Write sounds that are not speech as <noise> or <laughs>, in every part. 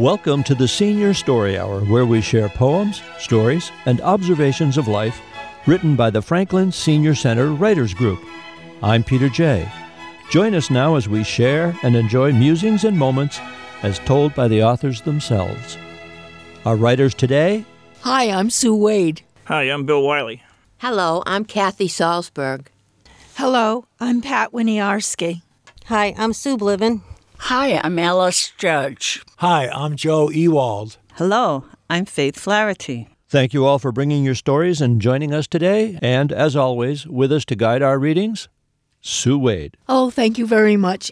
Welcome to the Senior Story Hour, where we share poems, stories, and observations of life written by the Franklin Senior Center Writers Group. I'm Peter Jay. Join us now as we share and enjoy musings and moments as told by the authors themselves. Our writers today Hi, I'm Sue Wade. Hi, I'm Bill Wiley. Hello, I'm Kathy Salzberg. Hello, I'm Pat Winiarski. Hi, I'm Sue Bliven. Hi, I'm Alice Judge. Hi, I'm Joe Ewald. Hello, I'm Faith Flaherty. Thank you all for bringing your stories and joining us today. And as always, with us to guide our readings, Sue Wade. Oh, thank you very much.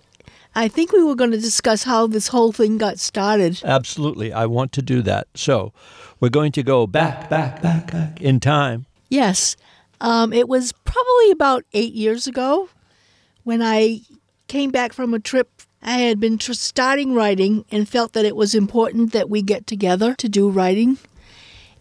I think we were going to discuss how this whole thing got started. Absolutely, I want to do that. So, we're going to go back, back, back, back in time. Yes, um, it was probably about eight years ago when I came back from a trip. I had been tr- starting writing and felt that it was important that we get together to do writing.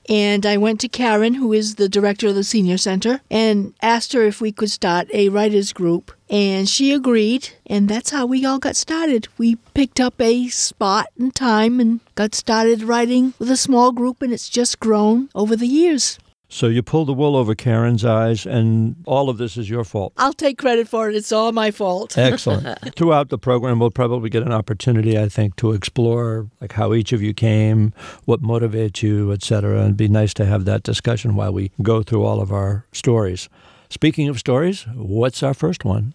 And I went to Karen, who is the director of the Senior Center, and asked her if we could start a writers group. And she agreed, and that's how we all got started. We picked up a spot and time and got started writing with a small group, and it's just grown over the years. So you pull the wool over Karen's eyes, and all of this is your fault. I'll take credit for it. It's all my fault. <laughs> Excellent. Throughout the program, we'll probably get an opportunity, I think, to explore like how each of you came, what motivates you, etc. And it'd be nice to have that discussion while we go through all of our stories. Speaking of stories, what's our first one?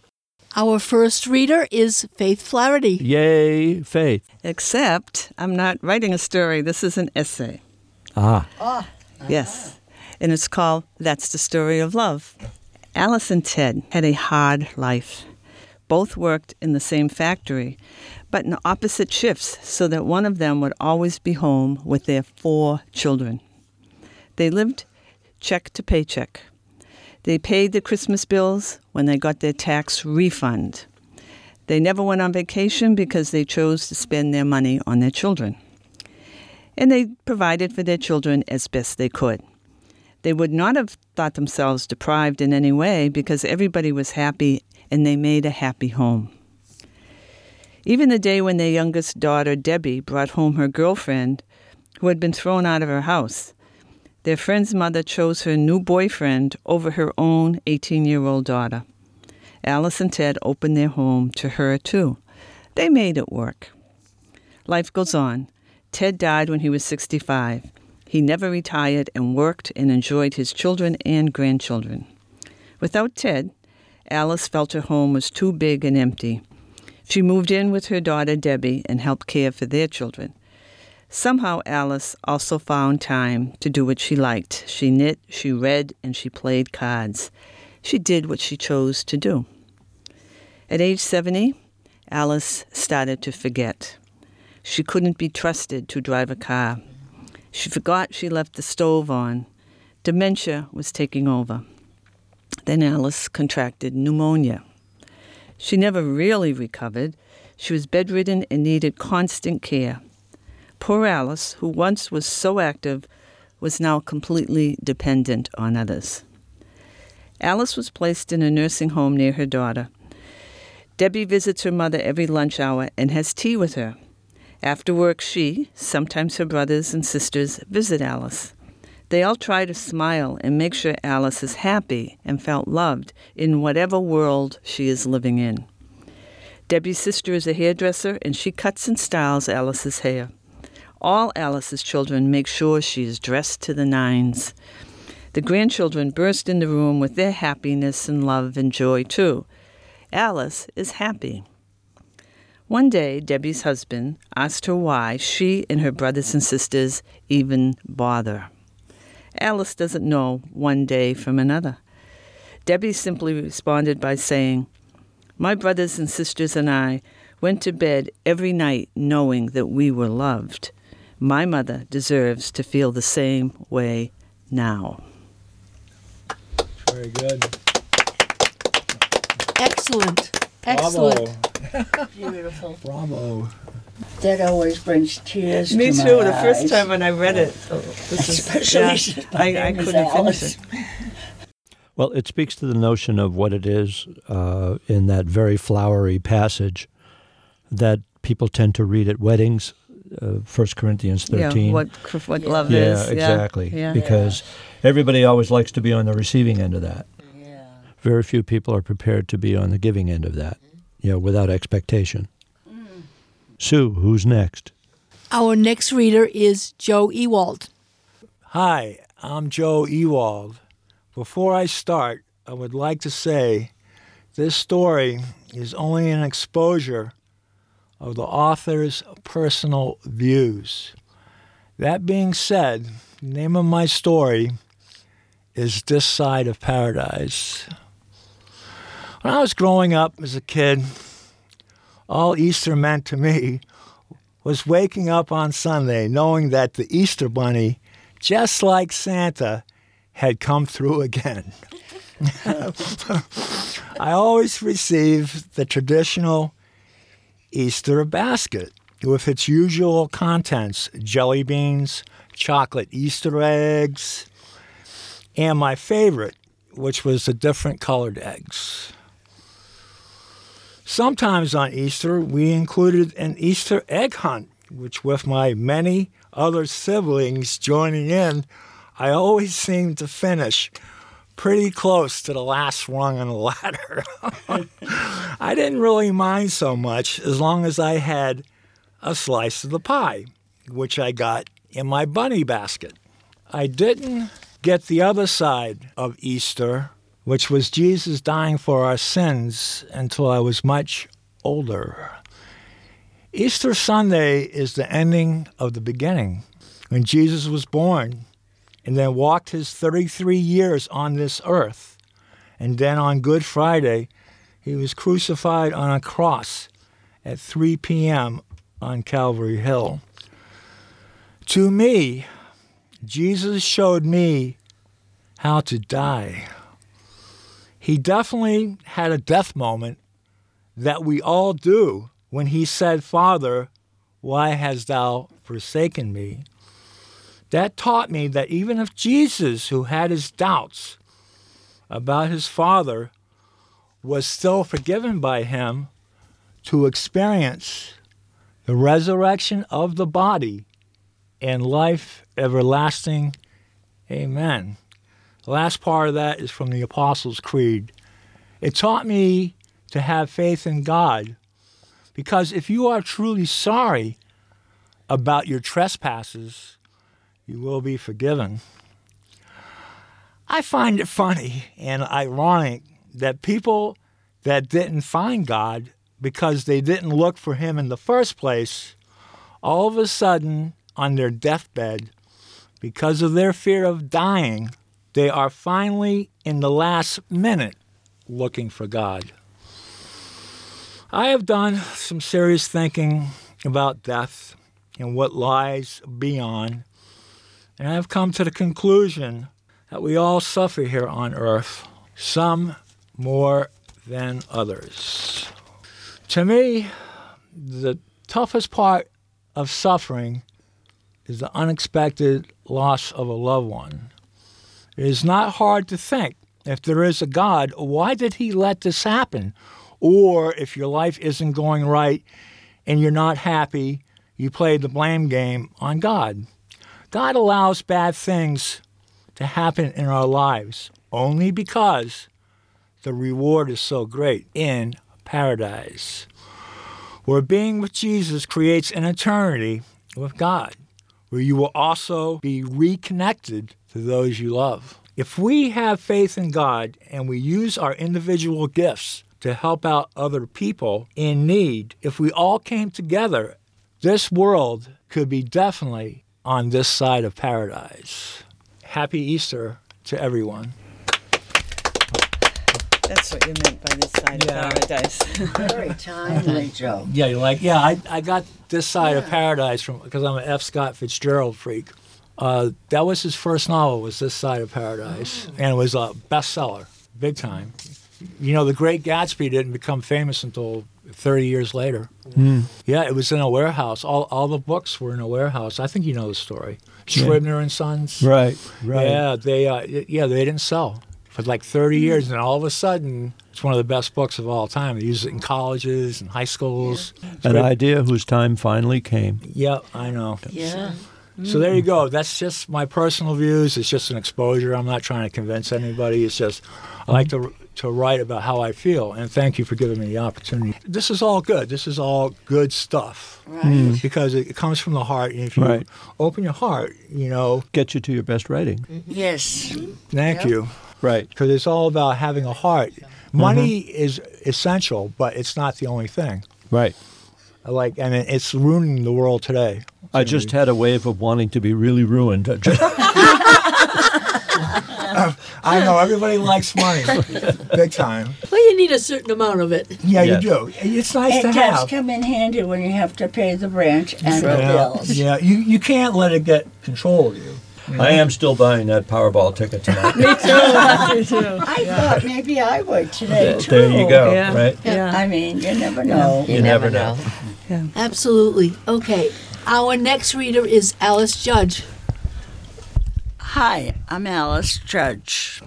Our first reader is Faith Flaherty. Yay, Faith. Except I'm not writing a story, this is an essay. Ah. Ah. Yes. And it's called That's the Story of Love. Alice and Ted had a hard life. Both worked in the same factory, but in opposite shifts so that one of them would always be home with their four children. They lived check to paycheck. They paid the Christmas bills when they got their tax refund. They never went on vacation because they chose to spend their money on their children. And they provided for their children as best they could. They would not have thought themselves deprived in any way because everybody was happy and they made a happy home. Even the day when their youngest daughter, Debbie, brought home her girlfriend who had been thrown out of her house, their friend's mother chose her new boyfriend over her own 18 year old daughter. Alice and Ted opened their home to her, too. They made it work. Life goes on. Ted died when he was 65. He never retired and worked and enjoyed his children and grandchildren. Without Ted, Alice felt her home was too big and empty. She moved in with her daughter Debbie and helped care for their children. Somehow, Alice also found time to do what she liked. She knit, she read, and she played cards. She did what she chose to do. At age 70, Alice started to forget. She couldn't be trusted to drive a car. She forgot she left the stove on. Dementia was taking over. Then Alice contracted pneumonia. She never really recovered. She was bedridden and needed constant care. Poor Alice, who once was so active, was now completely dependent on others. Alice was placed in a nursing home near her daughter. Debbie visits her mother every lunch hour and has tea with her. After work, she, sometimes her brothers and sisters, visit Alice. They all try to smile and make sure Alice is happy and felt loved in whatever world she is living in. Debbie's sister is a hairdresser and she cuts and styles Alice's hair. All Alice's children make sure she is dressed to the nines. The grandchildren burst in the room with their happiness and love and joy, too. Alice is happy. One day, Debbie's husband asked her why she and her brothers and sisters even bother. Alice doesn't know one day from another. Debbie simply responded by saying, My brothers and sisters and I went to bed every night knowing that we were loved. My mother deserves to feel the same way now. Very good. Excellent. Excellent. <laughs> Beautiful. Bravo. That always brings tears Me to too. my The first eyes. time when I read it, so this is, yeah, <laughs> I, I couldn't finish it. Well, it speaks to the notion of what it is uh, in that very flowery passage that people tend to read at weddings uh, Corinthians 13. Yeah, what what love Yeah, is. exactly. Yeah. Exactly. Because everybody always likes to be on the receiving end of that. Yeah. Very few people are prepared to be on the giving end of that, mm-hmm. you know, without expectation. Mm. Sue, who's next? Our next reader is Joe Ewald. Hi, I'm Joe Ewald. Before I start, I would like to say this story is only an exposure of the author's personal views. That being said, the name of my story is This Side of Paradise. When I was growing up as a kid, all Easter meant to me was waking up on Sunday knowing that the Easter Bunny, just like Santa, had come through again. <laughs> I always received the traditional Easter basket with its usual contents jelly beans, chocolate Easter eggs, and my favorite, which was the different colored eggs. Sometimes on Easter, we included an Easter egg hunt, which, with my many other siblings joining in, I always seemed to finish pretty close to the last rung on the ladder. <laughs> I didn't really mind so much as long as I had a slice of the pie, which I got in my bunny basket. I didn't get the other side of Easter, which was Jesus dying for our sins, until I was much older. Easter Sunday is the ending of the beginning, when Jesus was born and then walked his 33 years on this earth. And then on Good Friday, he was crucified on a cross at 3 p.m. on Calvary Hill. To me, Jesus showed me how to die. He definitely had a death moment that we all do when he said, Father, why hast thou forsaken me? That taught me that even if Jesus, who had his doubts about his Father, was still forgiven by him, to experience the resurrection of the body and life everlasting. Amen. The last part of that is from the Apostles' Creed. It taught me to have faith in God because if you are truly sorry about your trespasses, you will be forgiven. I find it funny and ironic that people that didn't find God because they didn't look for Him in the first place, all of a sudden, on their deathbed, because of their fear of dying, they are finally in the last minute looking for God. I have done some serious thinking about death and what lies beyond, and I have come to the conclusion that we all suffer here on earth, some more than others. To me, the toughest part of suffering is the unexpected loss of a loved one. It is not hard to think if there is a God, why did he let this happen? Or if your life isn't going right and you're not happy, you play the blame game on God. God allows bad things to happen in our lives only because the reward is so great in paradise, where being with Jesus creates an eternity with God, where you will also be reconnected to those you love. If we have faith in God and we use our individual gifts to help out other people in need, if we all came together, this world could be definitely on this side of paradise. Happy Easter to everyone. That's what you meant by this side Yeah. of paradise. <laughs> Very timely, Joe. Yeah, you're like, yeah, I, I got this side of paradise from because I'm an F. Scott Fitzgerald freak. Uh, that was his first novel, was This Side of Paradise, and it was a bestseller, big time. You know, The Great Gatsby didn't become famous until 30 years later. Yeah, it was in a warehouse. All, all the books were in a warehouse. I think you know the story. Scribner and Sons. Right, right. Yeah, they uh, yeah they didn't sell for like 30 years, and all of a sudden It's one of the best books of all time. They use it in colleges and high schools. It's An great. idea whose time finally came. Yeah, I know. Yeah. So there you go. That's just my personal views. It's just an exposure. I'm not trying to convince anybody. It's just I like to to write about how I feel. And thank you for giving me the opportunity. This is all good. This is all good stuff Right. Mm-hmm. because it comes from the heart. And if you Right. open your heart, you know, Get you to your best writing. Mm-hmm. Yes. thank you. Right. Because it's all about having a heart. Money mm-hmm. is essential, but it's not the only thing. Right. Like, and it's ruining the world today. I just had a wave of wanting to be really ruined. <laughs> <laughs> I know everybody likes money, <laughs> big time. Well, you need a certain amount of it. Yeah, Yes. you do. It's nice It to does have. come in handy when you have to pay the rent and the Yeah, bills. yeah. You you can't let it get control of you. I am still buying that Powerball ticket tonight. Me too. me too. I thought maybe I would today too. there you go. Yeah. Right. Yeah. I mean, you never know. You never know. Absolutely. Okay. Our next reader is Alice Judge. Hi, I'm Alice Judge.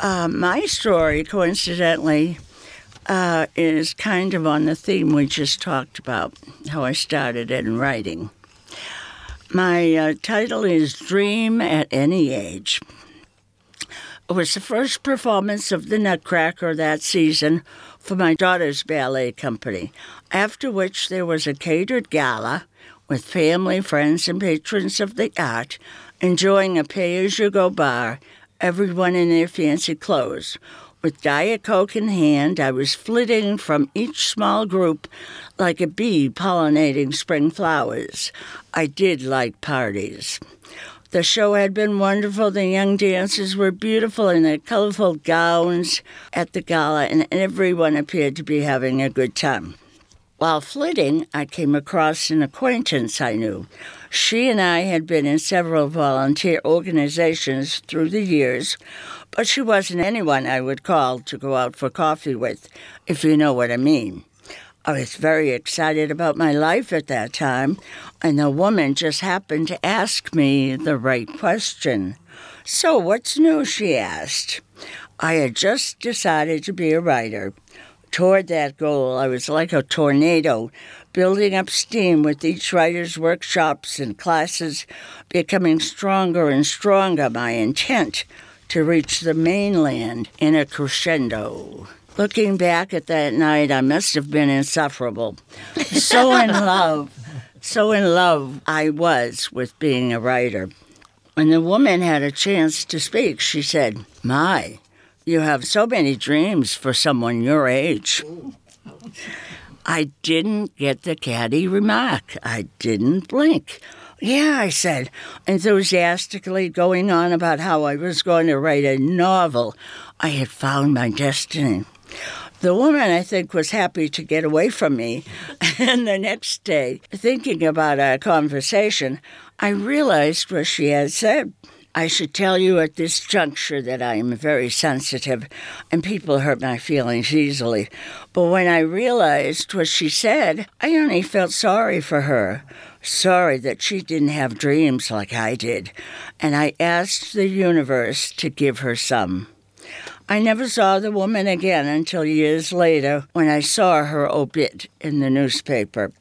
Uh, my story, coincidentally, uh, is kind of on the theme we just talked about how I started in writing. My uh, title is Dream at Any Age. It was the first performance of the Nutcracker that season for my daughter's ballet company, after which there was a catered gala with family, friends, and patrons of the art enjoying a pay as you go bar, everyone in their fancy clothes. With Diet Coke in hand, I was flitting from each small group like a bee pollinating spring flowers. I did like parties. The show had been wonderful. The young dancers were beautiful in their colorful gowns at the gala, and everyone appeared to be having a good time. While flitting, I came across an acquaintance I knew. She and I had been in several volunteer organizations through the years, but she wasn't anyone I would call to go out for coffee with, if you know what I mean. I was very excited about my life at that time, and the woman just happened to ask me the right question. So, what's new? she asked. I had just decided to be a writer. Toward that goal, I was like a tornado, building up steam with each writer's workshops and classes, becoming stronger and stronger. My intent to reach the mainland in a crescendo. Looking back at that night, I must have been insufferable. So in <laughs> love, so in love I was with being a writer. When the woman had a chance to speak, she said, My, you have so many dreams for someone your age. I didn't get the catty remark. I didn't blink. Yeah, I said, enthusiastically going on about how I was going to write a novel. I had found my destiny. The woman, I think, was happy to get away from me. <laughs> And the next day, thinking about our conversation, I realized what she had said. I should tell you at this juncture that I am very sensitive and people hurt my feelings easily. But when I realized what she said, I only felt sorry for her. Sorry that she didn't have dreams like I did. And I asked the universe to give her some. I never saw the woman again until years later when I saw her obit in the newspaper.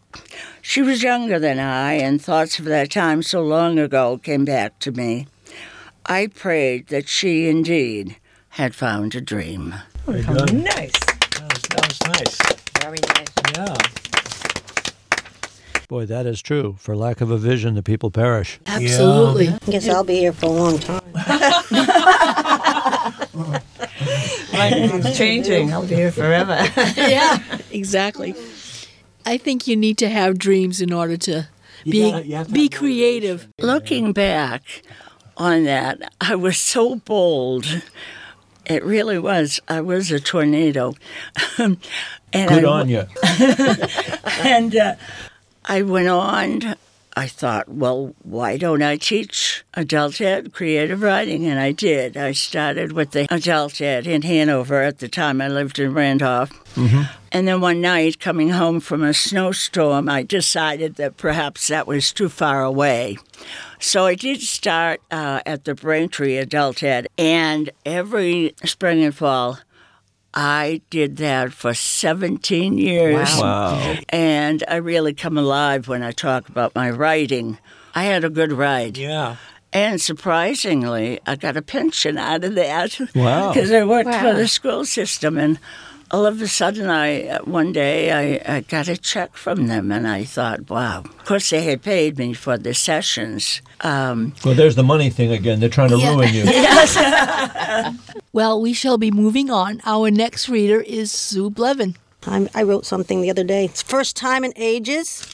She was younger than I, and thoughts of that time so long ago came back to me. I prayed that she indeed had found a dream. Very good. Nice. That was, that was nice. Very nice. Yeah. Boy, that is true. For lack of a vision, the people perish. Absolutely. I guess I'll be here for a long time. <laughs> Life is changing. I'll be here forever. <laughs> yeah, exactly. I think you need to have dreams in order to You be gotta- to be creative. Looking back on that, I was so bold. It really was. I was a tornado. <laughs> and Good I, on you. <laughs> And uh, I went on. I thought, well, why don't I teach adult ed creative writing? And I did. I started with the adult ed in Hanover at the time I lived in Randolph. And then one night, coming home from a snowstorm, I decided that perhaps that was too far away. So I did start uh, at the Braintree Adult Ed, and every spring and fall, I did that for 17 years. Wow. And I really come alive when I talk about my writing. I had a good ride. Yeah. And surprisingly, I got a pension out of that. Wow. <laughs> Because I worked Wow. for the school system. And all of a sudden, I uh, one day I, I got a check from them, and I thought, wow. Of course, they had paid me for the sessions. Um, Well, there's the money thing again. They're trying to ruin you. <laughs> <laughs> Well, we shall be moving on. Our next reader is Sue Bliven. I'm, I wrote something the other day. It's first time in ages.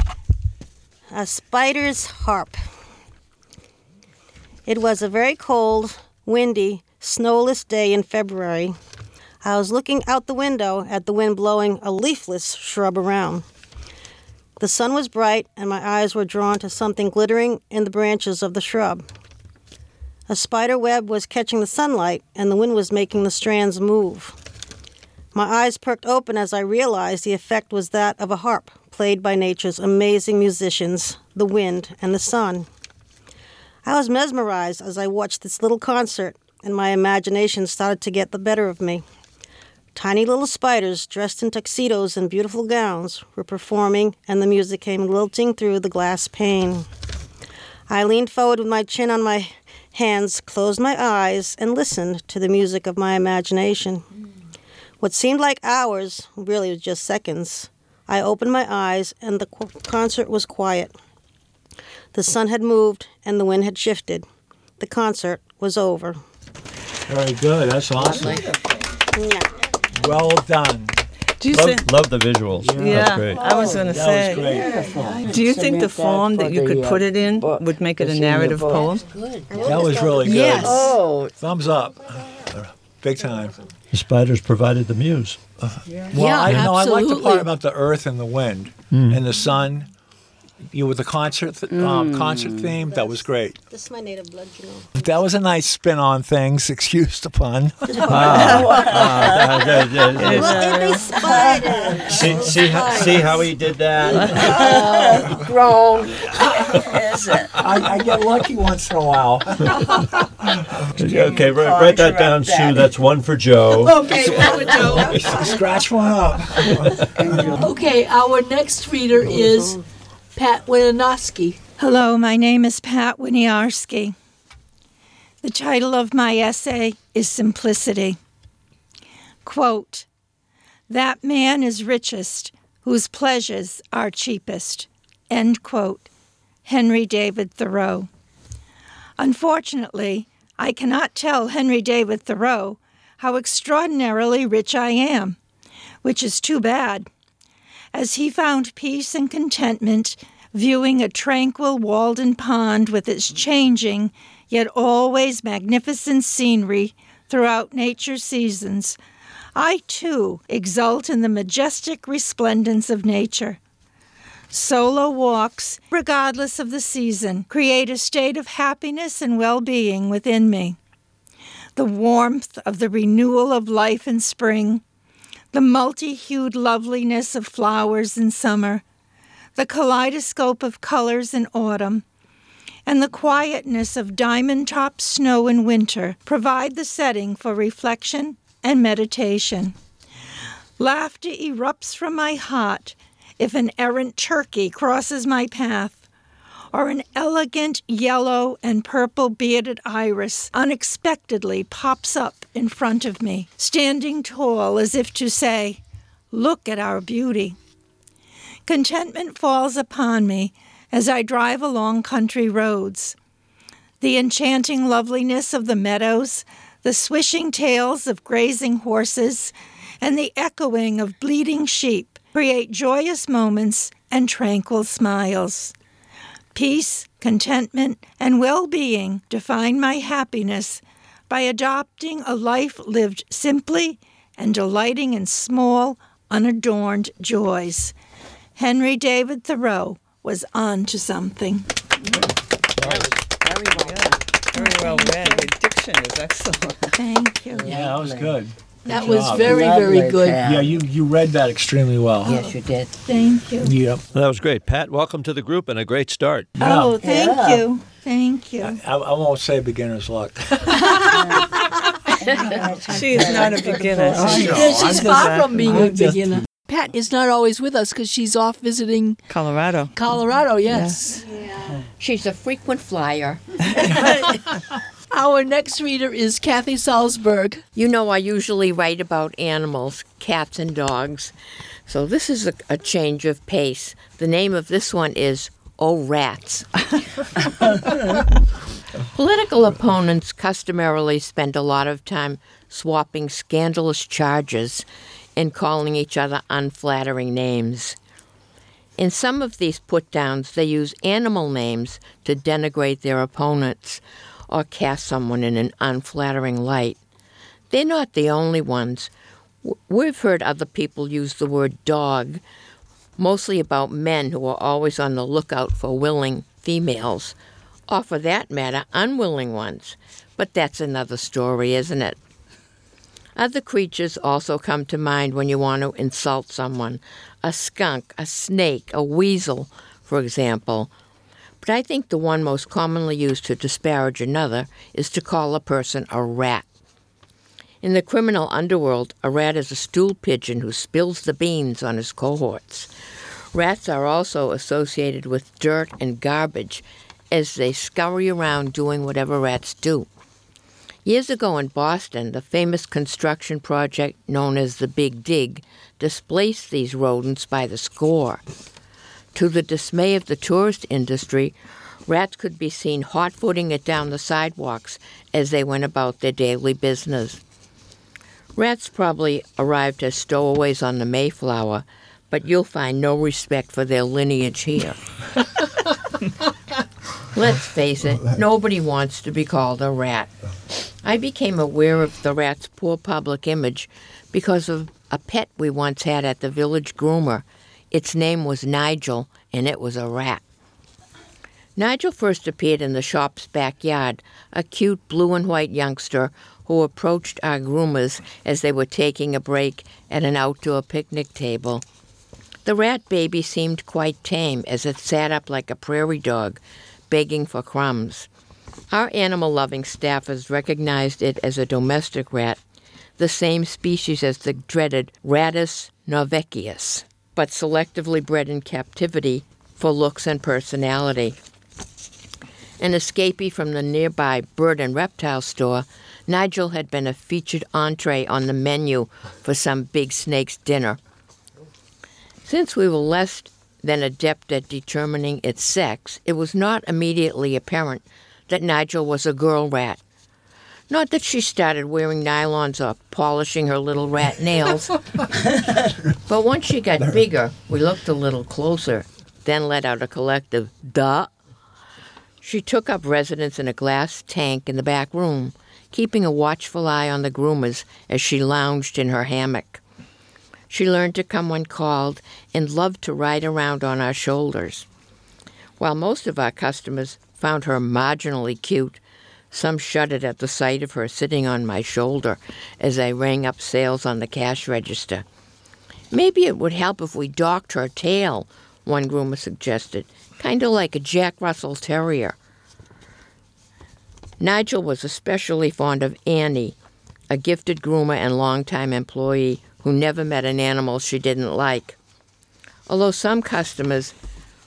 A spider's harp. It was a very cold, windy, snowless day in February. I was looking out the window at the wind blowing a leafless shrub around. The sun was bright, and my eyes were drawn to something glittering in the branches of the shrub. A spider web was catching the sunlight, and the wind was making the strands move. My eyes perked open as I realized the effect was that of a harp played by nature's amazing musicians, the wind and the sun. I was mesmerized as I watched this little concert, and my imagination started to get the better of me. Tiny little spiders dressed in tuxedos and beautiful gowns were performing, and the music came lilting through the glass pane. I leaned forward with my chin on my hands, closed my eyes, and listened to the music of my imagination. What seemed like hours really was just seconds. I opened my eyes, and the qu- concert was quiet. The sun had moved, and the wind had shifted. The concert was over. Very good. That's awesome. Well done. Do you think? Love, love the visuals. That's Yeah, great. I was going to That say. was great. Do you think the form that you could put it in would make it a narrative poem? That was really good. Yes. oh, Thumbs up. Big time. The spiders provided the muse. Well, Yeah, I know. I like the part about the earth and the wind hmm. and the sun. You with the concert th- um, concert theme. That was great. This is my native blood, you know. That was a nice spin on things. <laughs> Excuse the pun. <laughs> Ah, yeah, yeah, yeah. Look at these spiders. See, see, how, see how he did that? <laughs> grown. Is it? I, I get lucky once in a while. okay, write, write that down, Sue. That's one for Joe. Okay, that would do. Scratch one up. Okay, our next reader is Pat Winanoski. Hello, my name is Pat Winiarski. The title of my essay is Simplicity. Quote, That man is richest whose pleasures are cheapest. End quote. Henry David Thoreau. Unfortunately, I cannot tell Henry David Thoreau how extraordinarily rich I am, which is too bad as he found peace and contentment viewing a tranquil Walden pond with its changing yet always magnificent scenery throughout nature's seasons, I too exult in the majestic resplendence of nature. Solo walks, regardless of the season, create a state of happiness and well being within me. The warmth of the renewal of life in spring, the multi hued loveliness of flowers in summer, the kaleidoscope of colors in autumn, and the quietness of diamond topped snow in winter provide the setting for reflection and meditation. Laughter erupts from my heart if an errant turkey crosses my path, or an elegant yellow and purple bearded iris unexpectedly pops up in front of me, standing tall as if to say, Look at our beauty. Contentment falls upon me as I drive along country roads. The enchanting loveliness of the meadows, the swishing tails of grazing horses, and the echoing of bleating sheep create joyous moments and tranquil smiles. Peace, contentment, and well being define my happiness by adopting a life lived simply and delighting in small, unadorned joys. Henry David Thoreau was on to something. Very well very well read. The diction is excellent. Thank you. Yeah, that was good. That Good was job. very, very good. Pat. Yeah, you, you read that extremely well. Yes, you did. Thank you. Yep. That was great. Pat, welcome to the group and a great start. Yeah. Oh, thank Yeah. you. Thank you. I, I won't say beginner's luck. <laughs> She is not a beginner. I she's far from being a I'm just- beginner. Pat is not always with us because she's off visiting Colorado. Colorado. Yes. Yeah. She's a frequent flyer. <laughs> Our next reader is Kathy Salzberg. You know, I usually write about animals, cats and dogs. So this is a, a change of pace. The name of this one is Oh Rats. <laughs> Political opponents customarily spend a lot of time swapping scandalous charges and calling each other unflattering names. In some of these put downs, they use animal names to denigrate their opponents or cast someone in an unflattering light. They're not the only ones. We've heard other people use the word dog, mostly about men who are always on the lookout for willing females, or for that matter, unwilling ones. But that's another story, isn't it? Other creatures also come to mind when you want to insult someone a skunk, a snake, a weasel, for example. But I think the one most commonly used to disparage another is to call a person a rat. In the criminal underworld, a rat is a stool pigeon who spills the beans on his cohorts. Rats are also associated with dirt and garbage as they scurry around doing whatever rats do. Years ago in Boston, the famous construction project known as the Big Dig displaced these rodents by the score. To the dismay of the tourist industry, rats could be seen hot footing it down the sidewalks as they went about their daily business. Rats probably arrived as stowaways on the Mayflower, but you'll find no respect for their lineage here. Let's face it, nobody wants to be called a rat. I became aware of the rat's poor public image because of a pet we once had at the village groomer. Its name was Nigel, and it was a rat. Nigel first appeared in the shop's backyard, a cute blue and white youngster who approached our groomers as they were taking a break at an outdoor picnic table. The rat baby seemed quite tame as it sat up like a prairie dog, begging for crumbs. Our animal loving staffers recognized it as a domestic rat, the same species as the dreaded Rattus norvegicus, but selectively bred in captivity for looks and personality. An escapee from the nearby bird and reptile store, Nigel had been a featured entree on the menu for some big snake's dinner. Since we were less than adept at determining its sex, it was not immediately apparent that Nigel was a girl rat. Not that she started wearing nylons or polishing her little rat nails. <laughs> but once she got bigger, we looked a little closer, then let out a collective duh. She took up residence in a glass tank in the back room, keeping a watchful eye on the groomers as she lounged in her hammock. She learned to come when called and loved to ride around on our shoulders. While most of our customers found her marginally cute, some shuddered at the sight of her sitting on my shoulder as I rang up sales on the cash register. Maybe it would help if we docked her tail, one groomer suggested, kind of like a Jack Russell Terrier. Nigel was especially fond of Annie, a gifted groomer and longtime employee who never met an animal she didn't like. Although some customers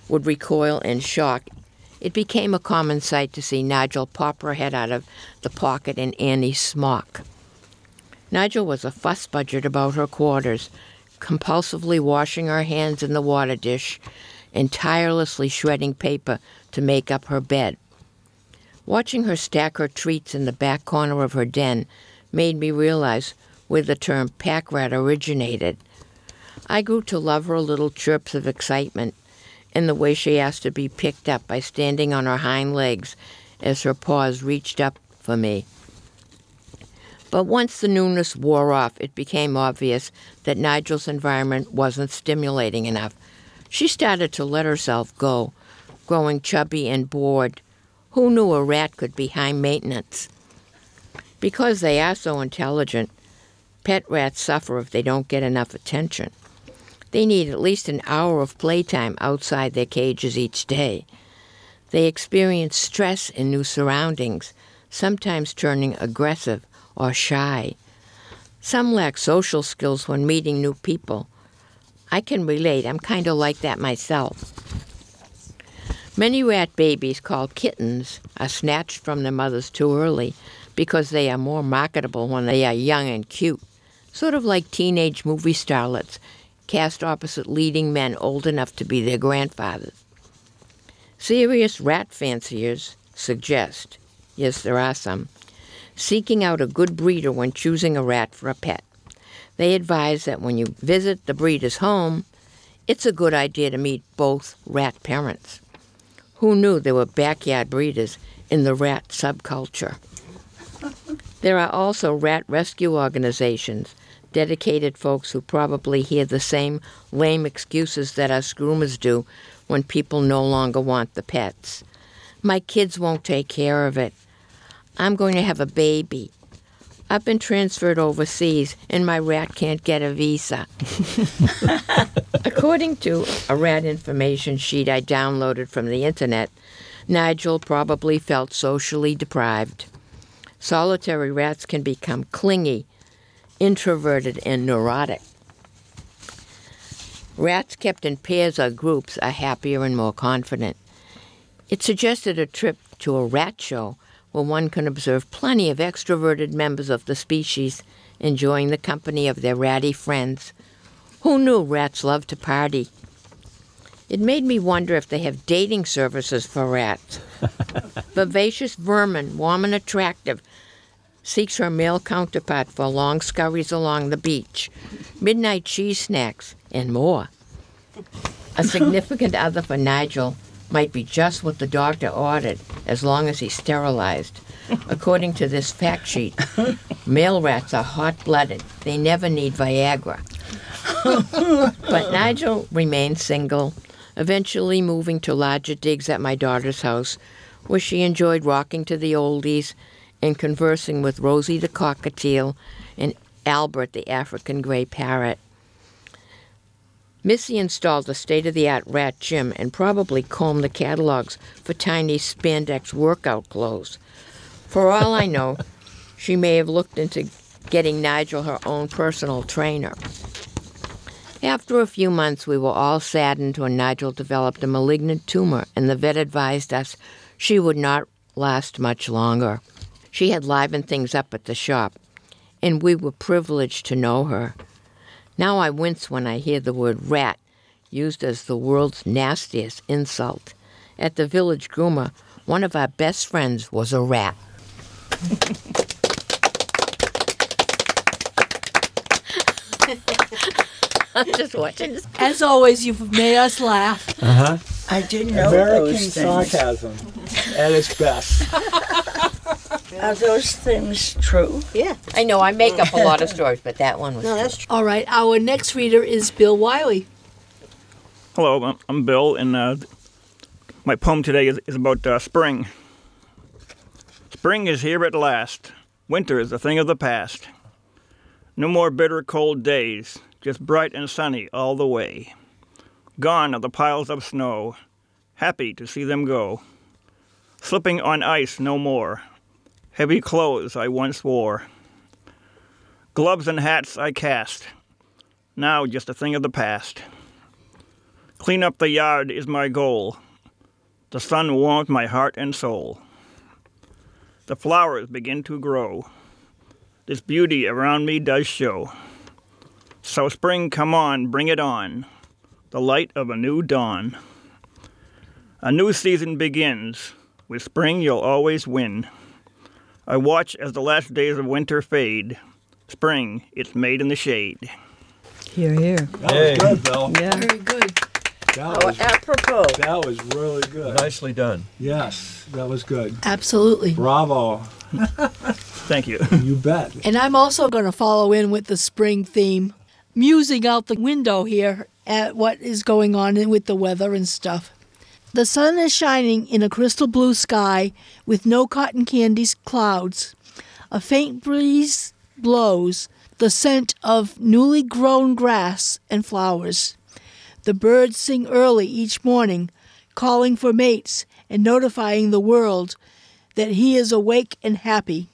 would recoil in shock, it became a common sight to see Nigel pop her head out of the pocket in Annie's smock. Nigel was a fuss budget about her quarters, compulsively washing her hands in the water dish and tirelessly shredding paper to make up her bed. Watching her stack her treats in the back corner of her den made me realize where the term pack rat originated. I grew to love her little chirps of excitement and the way she asked to be picked up by standing on her hind legs as her paws reached up for me. But once the newness wore off, it became obvious that Nigel's environment wasn't stimulating enough. She started to let herself go, growing chubby and bored. Who knew a rat could be high maintenance? Because they are so intelligent, pet rats suffer if they don't get enough attention. They need at least an hour of playtime outside their cages each day. They experience stress in new surroundings, sometimes turning aggressive or shy. Some lack social skills when meeting new people. I can relate, I'm kind of like that myself. Many rat babies called kittens are snatched from their mothers too early because they are more marketable when they are young and cute, sort of like teenage movie starlets cast opposite leading men old enough to be their grandfathers. Serious rat fanciers suggest, yes, there are some, seeking out a good breeder when choosing a rat for a pet. They advise that when you visit the breeder's home, it's a good idea to meet both rat parents. Who knew there were backyard breeders in the rat subculture? There are also rat rescue organizations, dedicated folks who probably hear the same lame excuses that us groomers do when people no longer want the pets. My kids won't take care of it. I'm going to have a baby. I've been transferred overseas and my rat can't get a visa. <laughs> According to a rat information sheet I downloaded from the internet, Nigel probably felt socially deprived. Solitary rats can become clingy, introverted, and neurotic. Rats kept in pairs or groups are happier and more confident. It suggested a trip to a rat show where one can observe plenty of extroverted members of the species enjoying the company of their ratty friends. Who knew rats love to party? It made me wonder if they have dating services for rats. <laughs> Vivacious vermin, warm and attractive, seeks her male counterpart for long scurries along the beach, midnight cheese snacks, and more. A significant <laughs> other for Nigel might be just what the doctor ordered, as long as he's sterilized. According to this fact sheet, <laughs> male rats are hot blooded. They never need Viagra. <laughs> but Nigel remained single, eventually moving to larger digs at my daughter's house, where she enjoyed rocking to the oldies and conversing with Rosie the cockatiel and Albert the African gray parrot. Missy installed a state of the art rat gym and probably combed the catalogs for tiny spandex workout clothes. For all I know, <laughs> she may have looked into getting Nigel her own personal trainer. After a few months, we were all saddened when Nigel developed a malignant tumor, and the vet advised us she would not last much longer. She had livened things up at the shop, and we were privileged to know her. Now I wince when I hear the word rat used as the world's nastiest insult. At the village groomer, one of our best friends was a rat. <laughs> I'm just watching this. As always, you've made us laugh. Uh huh. I didn't know American those things. sarcasm at its best. <laughs> Are those things true? Yeah. I know I make up a lot of stories, but that one was. No, true. that's true. All right, our next reader is Bill Wiley. Hello, I'm- I'm Bill, and uh, my poem today is, is about uh, spring. Spring is here at last. Winter is a thing of the past. No more bitter cold days, just bright and sunny all the way. Gone are the piles of snow, happy to see them go. Slipping on ice no more, heavy clothes I once wore. Gloves and hats I cast, now just a thing of the past. Clean up the yard is my goal. The sun warms my heart and soul. The flowers begin to grow. This beauty around me does show. So, spring, come on, bring it on. The light of a new dawn. A new season begins. With spring, you'll always win. I watch as the last days of winter fade. Spring, it's made in the shade. Here, here. That was good, Bill. Yeah. Very good. That oh, was, Apropos. that was really good. Nicely done. Yes, that was good. Absolutely. Bravo. <laughs> Thank you. You bet. And I'm also going to follow in with the spring theme, musing out the window here at what is going on with the weather and stuff. The sun is shining in a crystal blue sky with no cotton candy clouds. A faint breeze blows the scent of newly grown grass and flowers. The birds sing early each morning, calling for mates and notifying the world that he is awake and happy.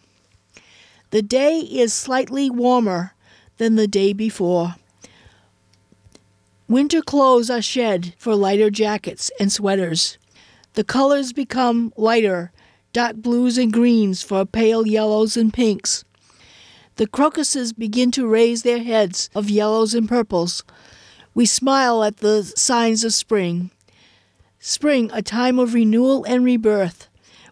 The day is slightly warmer than the day before. Winter clothes are shed for lighter jackets and sweaters. The colors become lighter, dark blues and greens for pale yellows and pinks. The crocuses begin to raise their heads of yellows and purples. We smile at the signs of spring. Spring, a time of renewal and rebirth.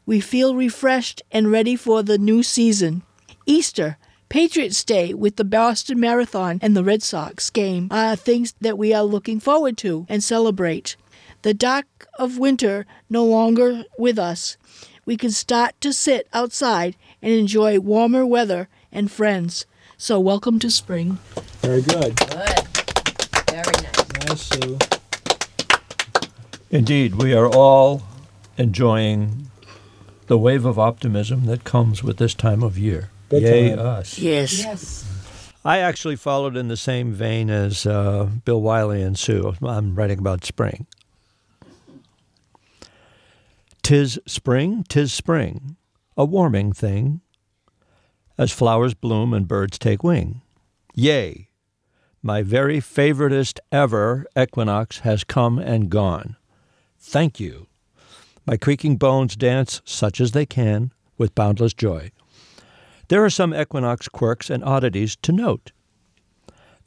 We feel refreshed and ready for the new season. Easter, Patriots Day with the Boston Marathon and the Red Sox game are things that we are looking forward to and celebrate. The dark of winter no longer with us. We can start to sit outside and enjoy warmer weather and friends. So welcome to spring. Very good. Good. Very nice. Nice, Sue. Indeed, we are all enjoying the wave of optimism that comes with this time of year. Big Yay, time. us. Yes. Yes. I actually followed in the same vein as uh, Bill Wiley and Sue. I'm writing about spring. Tis spring, tis spring, a warming thing, as flowers bloom and birds take wing. Yea, my very favoritest ever equinox has come and gone. Thank you. My creaking bones dance such as they can with boundless joy. There are some equinox quirks and oddities to note.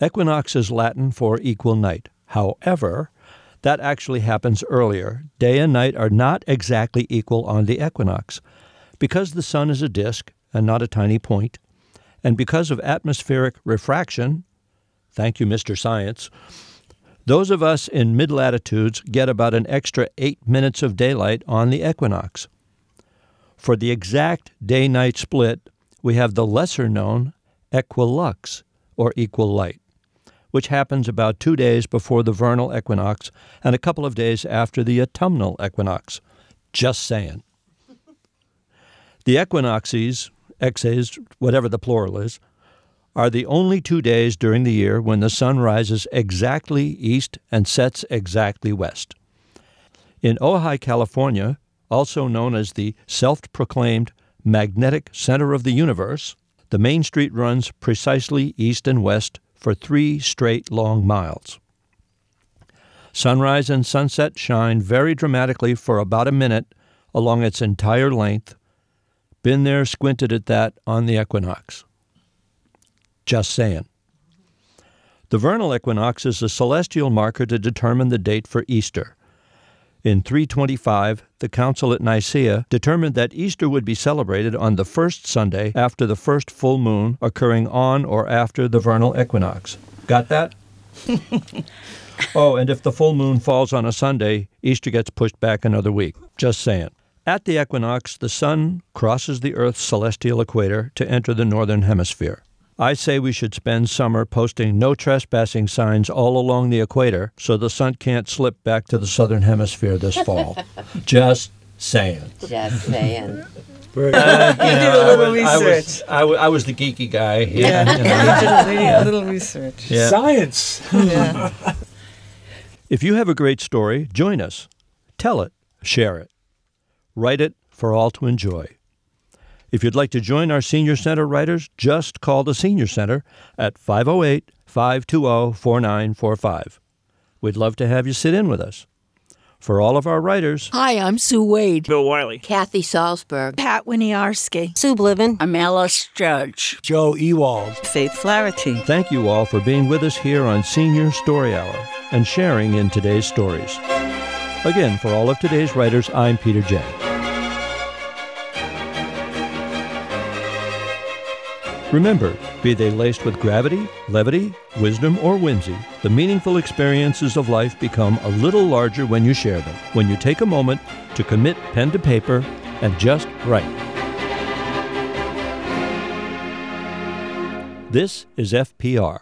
Equinox is Latin for equal night. However, that actually happens earlier. Day and night are not exactly equal on the equinox. Because the sun is a disk and not a tiny point, and because of atmospheric refraction, thank you, Mr. Science, those of us in mid latitudes get about an extra eight minutes of daylight on the equinox. For the exact day night split, we have the lesser known equilux, or equal light, which happens about two days before the vernal equinox and a couple of days after the autumnal equinox. Just saying. <laughs> The equinoxes, exes, whatever the plural is, are the only two days during the year when the sun rises exactly east and sets exactly west. In Ojai, California, also known as the self proclaimed magnetic center of the universe, the main street runs precisely east and west for three straight long miles. Sunrise and sunset shine very dramatically for about a minute along its entire length. Been there, squinted at that on the equinox. Just saying. The vernal equinox is a celestial marker to determine the date for Easter. In 325, the council at Nicaea determined that Easter would be celebrated on the first Sunday after the first full moon occurring on or after the vernal equinox. Got that? <laughs> oh, and if the full moon falls on a Sunday, Easter gets pushed back another week. Just saying. At the equinox, the sun crosses the Earth's celestial equator to enter the northern hemisphere. I say we should spend summer posting no trespassing signs all along the equator so the sun can't slip back to the southern hemisphere this fall. <laughs> Just saying. Just saying. Very. Uh, <laughs> you did know, a I little I was, research. I wa- I was the geeky guy. Yeah, Yeah. you know. you did a little research. Yeah. Science. Yeah. <laughs> If you have a great story, join us. Tell it, share it, write it for all to enjoy. If you'd like to join our Senior Center writers, just call the Senior Center at 508 520 4945. We'd love to have you sit in with us. For all of our writers, Hi, I'm Sue Wade. Bill Wiley. Kathy Salzberg. Pat Winiarski. Sue Bliven. I'm Alice Judge. Joe Ewald. Faith Flaherty. thank you all for being with us here on Senior Story Hour and sharing in today's stories. Again, for all of today's writers, I'm Peter Jay. Remember, be they laced with gravity, levity, wisdom, or whimsy, the meaningful experiences of life become a little larger when you share them, when you take a moment to commit pen to paper and just write. This is FPR,